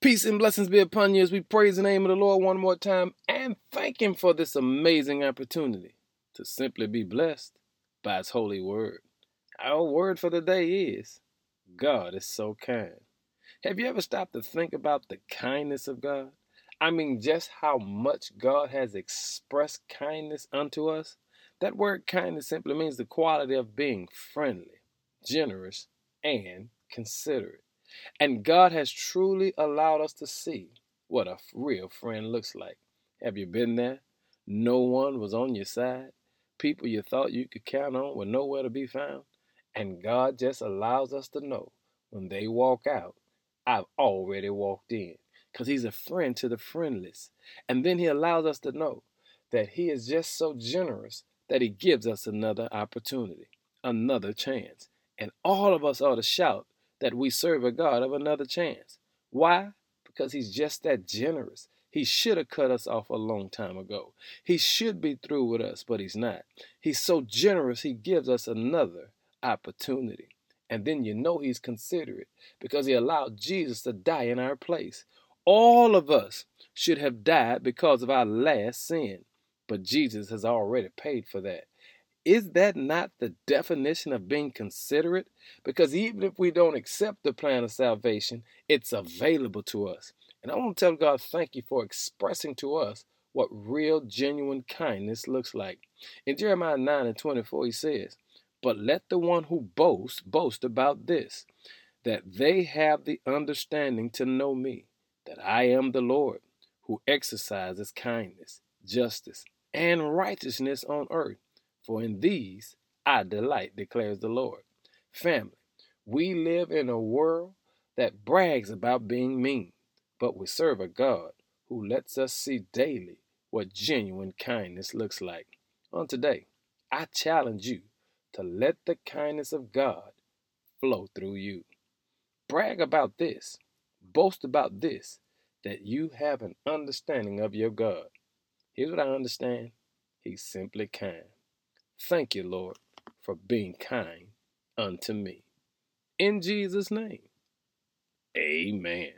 Peace and blessings be upon you as we praise the name of the Lord one more time and thank Him for this amazing opportunity to simply be blessed by His holy word. Our word for the day is God is so kind. Have you ever stopped to think about the kindness of God? I mean, just how much God has expressed kindness unto us? That word kindness simply means the quality of being friendly, generous, and considerate. And God has truly allowed us to see what a real friend looks like. Have you been there? No one was on your side. People you thought you could count on were nowhere to be found. And God just allows us to know when they walk out, I've already walked in. Because He's a friend to the friendless. And then He allows us to know that He is just so generous that He gives us another opportunity, another chance. And all of us ought to shout that we serve a God of another chance. Why? Because He's just that generous. He should have cut us off a long time ago. He should be through with us, but He's not. He's so generous, He gives us another opportunity. And then you know He's considerate because He allowed Jesus to die in our place. All of us should have died because of our last sin, but Jesus has already paid for that. Is that not the definition of being considerate? Because even if we don't accept the plan of salvation, it's available to us. And I want to tell God, thank you for expressing to us what real, genuine kindness looks like. In Jeremiah 9 and 24, he says, But let the one who boasts boast about this, that they have the understanding to know me, that I am the Lord, who exercises kindness, justice, and righteousness on earth for in these I delight, declares the Lord. Family, we live in a world that brags about being mean, but we serve a God who lets us see daily what genuine kindness looks like. On today, I challenge you to let the kindness of God flow through you. Brag about this, boast about this, that you have an understanding of your God. Here's what I understand He's simply kind. Thank you, Lord, for being kind unto me. In Jesus' name, amen.